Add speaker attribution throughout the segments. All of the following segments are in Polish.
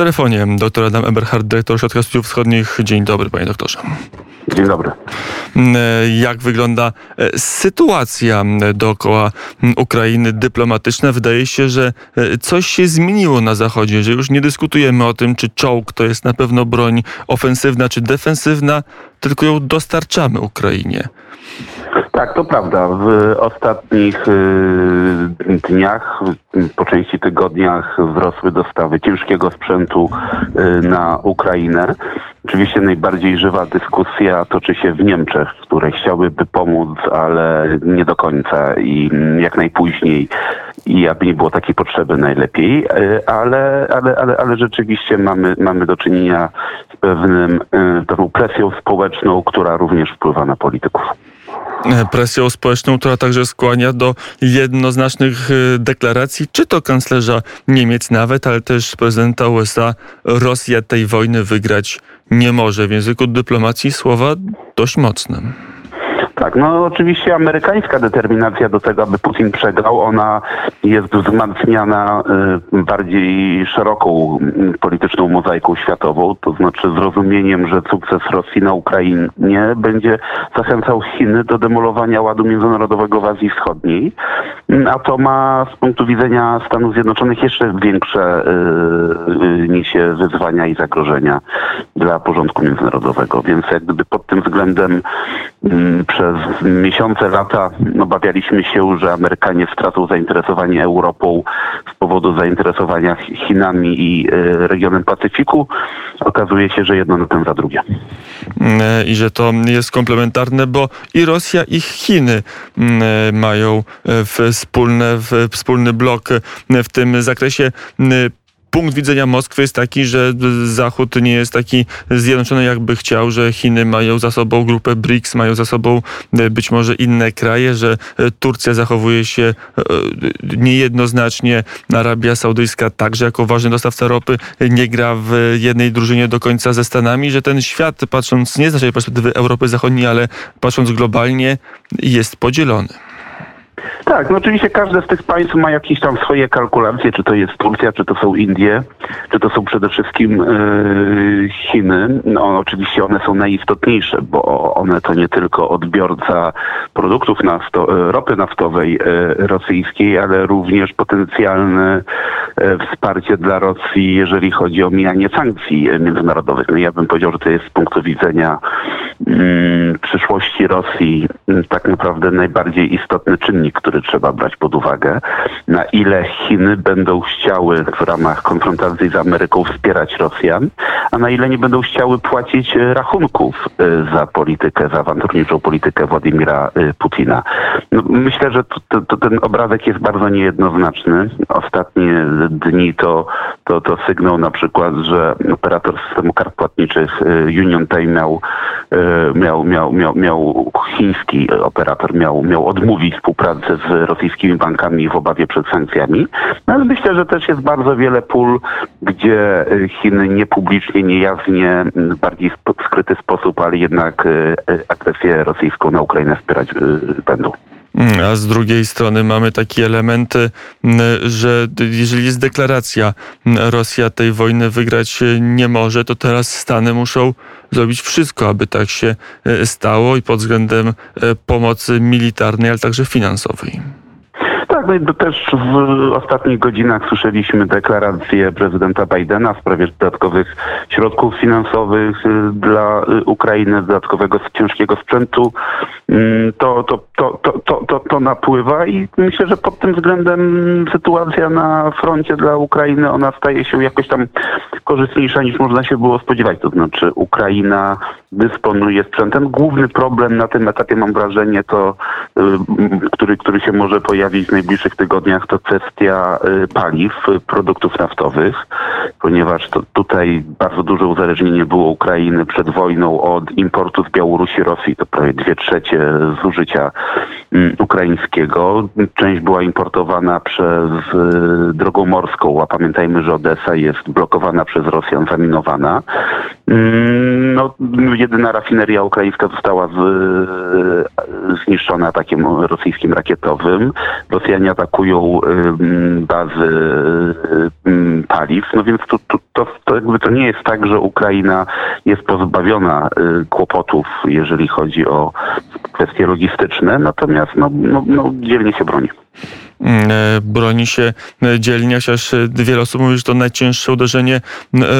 Speaker 1: telefonie dr Adam Eberhard, dyrektor Ośrodka Studiów Wschodnich. Dzień dobry, panie doktorze.
Speaker 2: Dzień dobry.
Speaker 1: Mm, Jak wygląda e, sytuacja dookoła mm, Ukrainy dyplomatyczna? Wydaje się, że e, coś się zmieniło na Zachodzie, że już nie dyskutujemy o tym, czy czołg to jest na pewno broń ofensywna czy defensywna, tylko ją dostarczamy Ukrainie.
Speaker 2: Tak, to prawda. W ostatnich y, dniach, po części tygodniach wzrosły dostawy ciężkiego sprzętu y, na Ukrainę. Oczywiście najbardziej żywa dyskusja toczy się w Niemczech, które chciałyby pomóc, ale nie do końca i jak najpóźniej. I aby nie było takiej potrzeby najlepiej, y, ale, ale, ale, ale rzeczywiście mamy, mamy do czynienia z pewnym, y, pewną presją społeczną, która również wpływa na polityków
Speaker 1: presją społeczną, która także skłania do jednoznacznych e, deklaracji, czy to kanclerza Niemiec nawet, ale też prezydenta USA. Rosja tej wojny wygrać nie może. W języku dyplomacji słowa dość mocne.
Speaker 2: Tak, no oczywiście amerykańska determinacja do tego, aby Putin przegrał, ona jest wzmacniana y, bardziej szeroką y, polityczną mozaiką światową, to znaczy zrozumieniem, że sukces Rosji na Ukrainie będzie zachęcał Chiny do demolowania ładu międzynarodowego w Azji Wschodniej, a to ma z punktu widzenia Stanów Zjednoczonych jeszcze większe y, y, niesie wyzwania i zagrożenia dla porządku międzynarodowego, więc jak gdyby pod tym względem mm, przez miesiące, lata obawialiśmy się, że Amerykanie stracą zainteresowanie Europą z powodu zainteresowania Chinami i y, regionem Pacyfiku. Okazuje się, że jedno na tym za drugie.
Speaker 1: E, I że to jest komplementarne, bo i Rosja, i Chiny mm, mają e, wspólne, wspólny blok w tym zakresie punkt widzenia Moskwy jest taki, że Zachód nie jest taki zjednoczony, jakby chciał, że Chiny mają za sobą grupę BRICS, mają za sobą e, być może inne kraje, że e, Turcja zachowuje się e, niejednoznacznie, Arabia Saudyjska także jako ważny dostawca ropy nie gra w jednej drużynie do końca ze Stanami, że ten świat, patrząc nie z naszej perspektywy Europy Zachodniej, ale patrząc globalnie, jest podzielony.
Speaker 2: Tak, no oczywiście każde z tych państw ma jakieś tam swoje kalkulacje, czy to jest Turcja, czy to są Indie, czy to są przede wszystkim yy, Chiny. No, oczywiście one są najistotniejsze, bo one to nie tylko odbiorca produktów nafto, e, ropy naftowej yy, rosyjskiej, ale również potencjalne yy, wsparcie dla Rosji, jeżeli chodzi o mijanie sankcji międzynarodowych. No, ja bym powiedział, że to jest z punktu widzenia mm, przyszłości Rosji mm, tak naprawdę najbardziej istotny czynnik, który trzeba brać pod uwagę, na ile Chiny będą chciały w ramach konfrontacji z Ameryką wspierać Rosjan, a na ile nie będą chciały płacić e, rachunków e, za politykę, za awanturniczą politykę Władimira e, Putina. No, myślę, że to, to, ten obrazek jest bardzo niejednoznaczny. Ostatnie dni to, to, to sygnał na przykład, że operator systemu kart płatniczych Union Pay miał, miał, miał, miał, miał chiński operator miał, miał odmówić współpracy z rosyjskimi bankami w obawie przed sankcjami. No, ale myślę, że też jest bardzo wiele pól, gdzie Chiny niepublicznie, niejawnie, w bardziej skryty sposób, ale jednak e, agresję rosyjską na Ukrainę wspierać będą.
Speaker 1: Mm, a z drugiej strony mamy takie elementy, mm, że jeżeli jest deklaracja, mm, Rosja tej wojny wygrać nie może, to teraz Stany muszą zrobić wszystko, aby tak się e, stało i pod względem pomocy militarnej, ale także finansowej.
Speaker 2: Tak, no też w ostatnich godzinach słyszeliśmy deklarację prezydenta Bidena w sprawie dodatkowych środków finansowych y, dla y, Ukrainy, dodatkowego ciężkiego sprzętu. Mm, to, to, to, to, to, to, to napływa i myślę, że pod tym względem sytuacja na froncie dla Ukrainy, ona staje się jakoś tam korzystniejsza niż można się było spodziewać. To znaczy Ukraina dysponuje sprzętem. Główny problem na tym etapie mam wrażenie to, y, który, który się może pojawić w najbliższych tygodniach, to kwestia y, paliw, produktów naftowych, ponieważ to tutaj bardzo duże uzależnienie było Ukrainy przed wojną od importu z Białorusi, Rosji, to prawie dwie trzecie zużycia mm, ukraińskiego. Część była importowana przez y, drogą morską, a pamiętajmy, że Odessa jest blokowana przez Rosjan zaminowana. No, jedyna rafineria ukraińska została zniszczona atakiem rosyjskim rakietowym. Rosjanie atakują bazy paliw, no więc to, to, to, to, jakby to nie jest tak, że Ukraina jest pozbawiona kłopotów, jeżeli chodzi o kwestie logistyczne, natomiast no, no, no dzielnie się broni.
Speaker 1: Mm, e, broni się e, dzielnie, chociaż e, wiele osób mówi, że to najcięższe uderzenie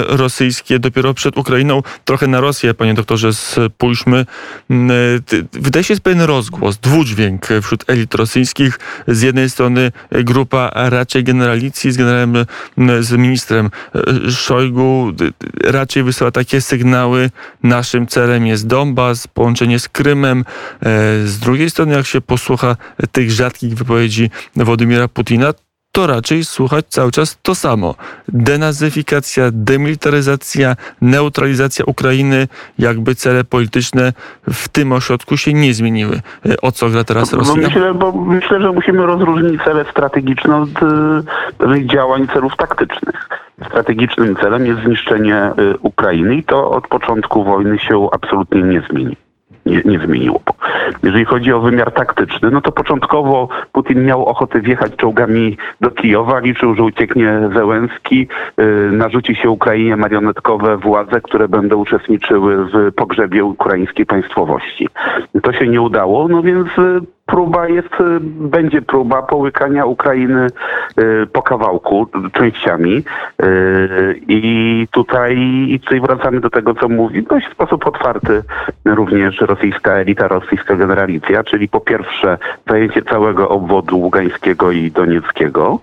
Speaker 1: rosyjskie dopiero przed Ukrainą. Trochę na Rosję, panie doktorze, spójrzmy. Mm, wydaje się jest pewien rozgłos, dwudźwięk wśród elit rosyjskich. Z jednej strony grupa raczej generalicji z generałem, z ministrem Szojgu raczej wysyła takie sygnały. Naszym celem jest Donbas, połączenie z Krymem. Z drugiej strony, jak się posłucha tych rzadkich wypowiedzi Władimira Putina, to raczej słuchać cały czas to samo. Denazyfikacja, demilitaryzacja, neutralizacja Ukrainy, jakby cele polityczne w tym ośrodku się nie zmieniły. O co gra teraz Rosja?
Speaker 2: Bo myślę, bo myślę, że musimy rozróżnić cele strategiczne od y, działań celów taktycznych. Strategicznym celem jest zniszczenie y, Ukrainy i to od początku wojny się absolutnie nie zmieni nie, nie. Jeżeli chodzi o wymiar taktyczny, no to początkowo Putin miał ochotę wjechać czołgami do Kijowa, liczył, że ucieknie Zełenski, yy, narzuci się Ukrainie marionetkowe władze, które będą uczestniczyły w pogrzebie ukraińskiej państwowości. To się nie udało, no więc y, próba jest, y, będzie próba połykania Ukrainy y, po kawałku, częściami. Y, I tutaj, i tutaj wracamy do tego, co mówi dość w sposób otwarty również rosyjska elita, rosyjska generalicja, czyli po pierwsze zajęcie całego obwodu ługańskiego i donieckiego,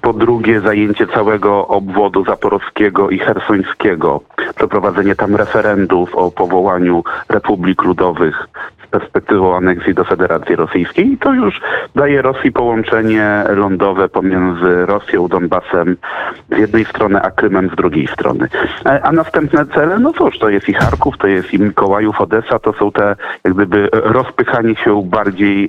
Speaker 2: po drugie zajęcie całego obwodu zaporowskiego i hersońskiego, przeprowadzenie tam referendów o powołaniu republik ludowych perspektywą aneksji do Federacji Rosyjskiej i to już daje Rosji połączenie lądowe pomiędzy Rosją, Donbasem z jednej strony, a Krymem z drugiej strony. E, a następne cele, no cóż, to jest i Charków, to jest i Mikołajów, Odessa, to są te jak gdyby rozpychanie się bardziej yy,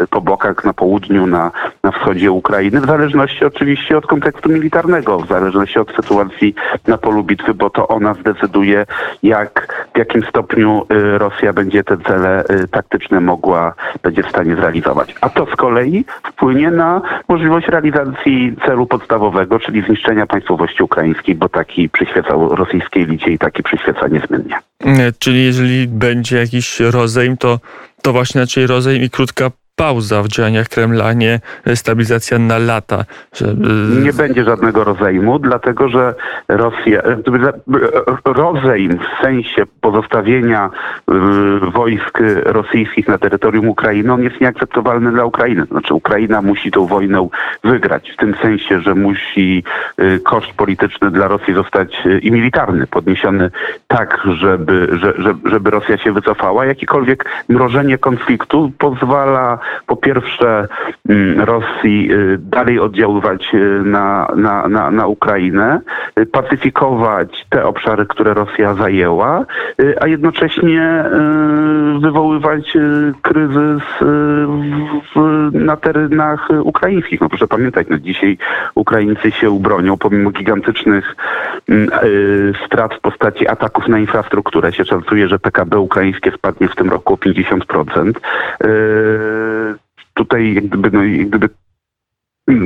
Speaker 2: yy, po bokach na południu, na, na wschodzie Ukrainy, w zależności oczywiście od kontekstu militarnego, w zależności od sytuacji na polu bitwy, bo to ona zdecyduje, jak, w jakim stopniu Rosja będzie te cele y, taktyczne mogła, będzie w stanie zrealizować. A to z kolei wpłynie na możliwość realizacji celu podstawowego, czyli zniszczenia państwowości ukraińskiej, bo taki przyświecał rosyjskiej licie i taki przyświeca niezmiennie.
Speaker 1: Czyli jeżeli będzie jakiś rozejm, to, to właśnie raczej rozejm i krótka pauza w działaniach Kremla, nie stabilizacja na lata.
Speaker 2: Nie będzie żadnego rozejmu, dlatego że Rosja, rozejm w sensie pozostawienia wojsk rosyjskich na terytorium Ukrainy, on jest nieakceptowalny dla Ukrainy. Znaczy Ukraina musi tą wojnę wygrać, w tym sensie, że musi koszt polityczny dla Rosji zostać i militarny podniesiony tak, żeby, żeby Rosja się wycofała. Jakikolwiek mrożenie konfliktu pozwala po pierwsze mm, Rosji y, dalej oddziaływać y, na, na, na, na Ukrainę, y, pacyfikować te obszary, które Rosja zajęła, a jednocześnie wywoływać kryzys w, na terenach ukraińskich. No proszę pamiętać, no dzisiaj Ukraińcy się bronią pomimo gigantycznych strat w postaci ataków na infrastrukturę. Się szacuje, że PKB ukraińskie spadnie w tym roku o 50% tutaj jak gdyby, no, jak gdyby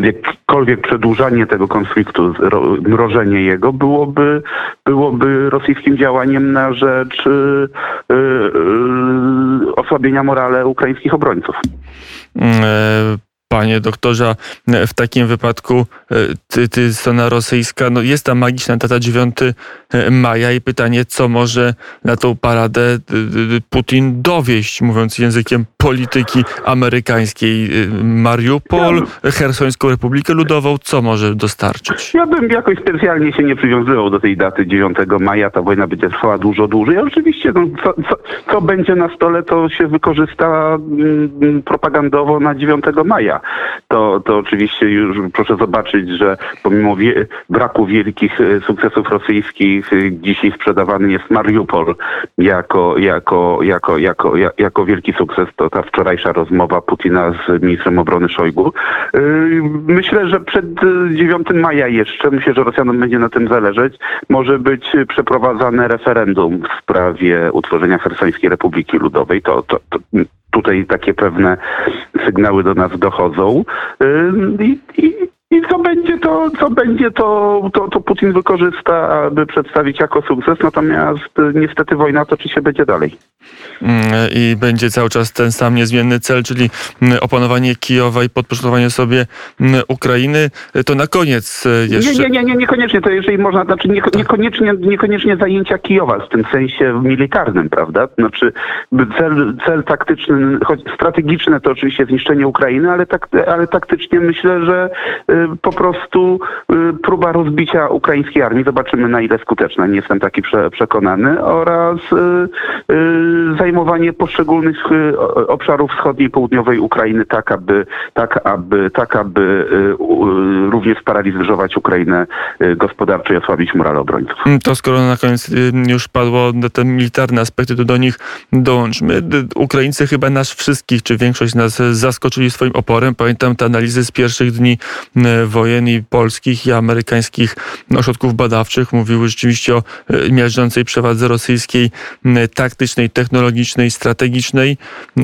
Speaker 2: jakkolwiek przedłużanie tego konfliktu, mrożenie jego byłoby, byłoby rosyjskim działaniem na rzecz yy, yy, osłabienia morale ukraińskich obrońców.
Speaker 1: Panie doktorze, w takim wypadku e, ty, ty, strona rosyjska, no jest ta magiczna data 9 e, maja i pytanie, co może na tą paradę e, Putin dowieść, mówiąc językiem polityki amerykańskiej. Mariupol, Hersońską Republikę Ludową, co może dostarczyć?
Speaker 2: Ja bym jakoś specjalnie się nie przywiązywał do tej daty 9 maja, ta wojna będzie trwała dużo dłużej. Oczywiście, no, co, co, co będzie na stole, to się wykorzysta mm, propagandowo na 9 maja. To, to oczywiście już proszę zobaczyć, że pomimo wie, braku wielkich e, sukcesów rosyjskich, e, dzisiaj sprzedawany jest Mariupol jako, jako, jako, jako, jako, wielki sukces. To ta wczorajsza rozmowa Putina z ministrem obrony Szojgu. E, Myślę, że przed e, 9 maja jeszcze, myślę, że Rosjanom będzie na tym zależeć, może być przeprowadzane referendum w sprawie utworzenia Hersońskiej Republiki Ludowej. To, to, to tutaj takie pewne sygnały do nas dochodzą. I, i, i co będzie to, co będzie to, to, to Putin wykorzysta, aby przedstawić jako sukces, natomiast y, niestety wojna toczy się będzie dalej.
Speaker 1: Mm, I będzie cały czas ten sam niezmienny cel, czyli mm, opanowanie Kijowa i podporządkowanie sobie mm, Ukrainy. To na koniec e, jeszcze.
Speaker 2: Nie, nie, nie, nie, niekoniecznie. To jeżeli można, znaczy nieko, niekoniecznie, niekoniecznie zajęcia Kijowa w tym sensie militarnym, prawda? Znaczy cel, cel taktyczny, choć strategiczne to oczywiście zniszczenie Ukrainy, ale, tak, ale taktycznie myślę, że y, po prostu y, próba rozbicia ukraińskiej armii, zobaczymy na ile skuteczna, nie jestem taki prze, przekonany, oraz y, zajmowanie poszczególnych y, obszarów wschodniej i południowej Ukrainy tak, aby, tak, aby, tak, aby y, również sparaliżować Ukrainę y, gospodarczo i osłabić morale obrońców.
Speaker 1: Mm, To skoro na koniec już padło na te militarne aspekty, to do nich dołączmy. Ukraińcy chyba nas wszystkich, czy większość nas zaskoczyli swoim oporem. Pamiętam te analizy z pierwszych dni wojen i polskich i amerykańskich ośrodków badawczych. Mówiły rzeczywiście o miażdżącej przewadze rosyjskiej, taktycznej, technologicznej, strategicznej.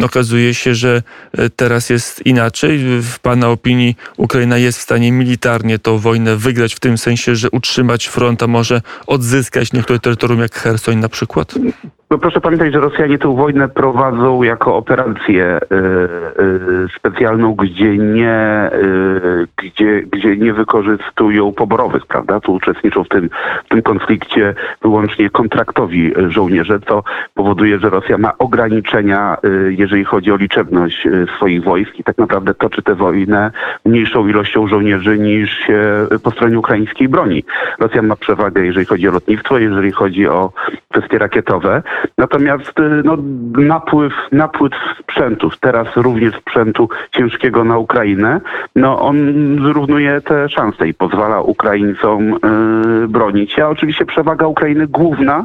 Speaker 1: Okazuje się, że e, teraz jest inaczej. W Pana opinii Ukraina jest w stanie militarnie tą wojnę wygrać w tym sensie, że utrzymać front, a może odzyskać niektóre terytorium jak Hersoń na przykład?
Speaker 2: No proszę pamiętać, że Rosjanie tę wojnę prowadzą jako operację y, y, specjalną, gdzie nie, gdzie, gdzie nie wykorzystują poborowych, prawda? Tu uczestniczą w tym, w tym konflikcie wyłącznie kontraktowi żołnierze, co powoduje, że Rosja ma ograniczenia, y, jeżeli chodzi o liczebność y, swoich wojsk i tak naprawdę toczy tę wojnę mniejszą ilością żołnierzy niż się po stronie ukraińskiej broni. Rosja ma przewagę, jeżeli chodzi o lotnictwo, jeżeli chodzi o kwestie rakietowe. Natomiast y, no, napływ, napływ sprzętów, teraz również sprzętu ciężkiego na Ukrainę, no on zrównuje te szanse i pozwala Ukraińcom y, bronić. A oczywiście przewaga Ukrainy główna,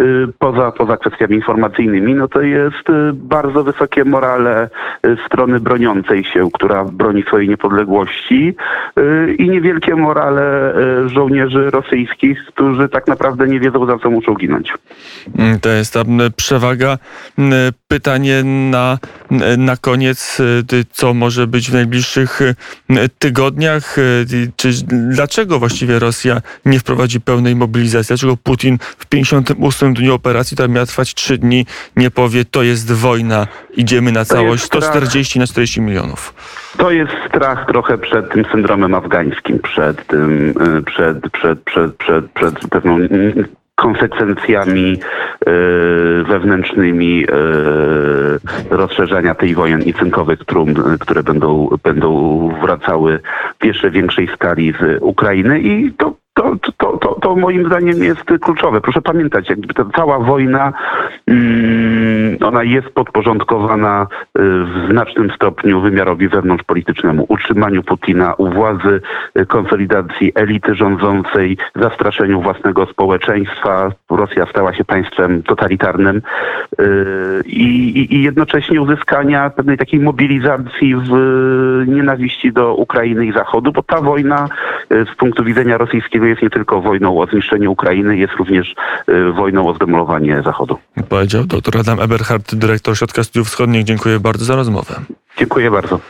Speaker 2: y, poza, poza kwestiami informacyjnymi, no to jest y, bardzo wysokie morale y, strony broniącej się, która broni swojej niepodległości y, i niewielkie morale żołnierzy rosyjskich, którzy tak naprawdę nie wiedzą, za co muszą ginąć.
Speaker 1: Mm, To jest ta przewaga. Pytanie na, na koniec, y, co może być w najbliższych y, tygodniach? y, Czy, dlaczego właściwie Rosja nie wprowadzi pełnej mobilizacji? Dlaczego Putin w 58 dniu operacji, która miała trwać 3 dni, nie powie, to jest wojna, idziemy na
Speaker 2: To
Speaker 1: całość,
Speaker 2: jest strach.
Speaker 1: 140 na 40 milionów?
Speaker 2: To jest strach trochę przed tym syndromem afgańskim, przed tym, przed, przed, przed, przed, przed pewną konsekwencjami y, wewnętrznymi y, rozszerzania tej wojen i cynkowych trumn, y, które będą, będą wracały w jeszcze większej skali z Ukrainy. I to to, to, to, to moim zdaniem jest kluczowe. Proszę pamiętać, jakby ta cała wojna, mm, ona jest podporządkowana y, w znacznym stopniu wymiarowi wewnątrzpolitycznemu, utrzymaniu Putina u władzy, y, konsolidacji elity rządzącej, zastraszeniu własnego społeczeństwa. Rosja stała się państwem totalitarnym y, i, i, jednocześnie uzyskania pewnej takiej mobilizacji w nienawiści do Ukrainy i Zachodu, bo ta wojna z punktu widzenia rosyjskiego jest nie tylko wojną o zniszczenie Ukrainy, jest również y, wojną o zdemolowanie Zachodu.
Speaker 1: Powiedział dr Adam Eberhardt, dyrektor Środka Studiów Wschodnich. Dziękuję bardzo za rozmowę.
Speaker 2: Dziękuję bardzo.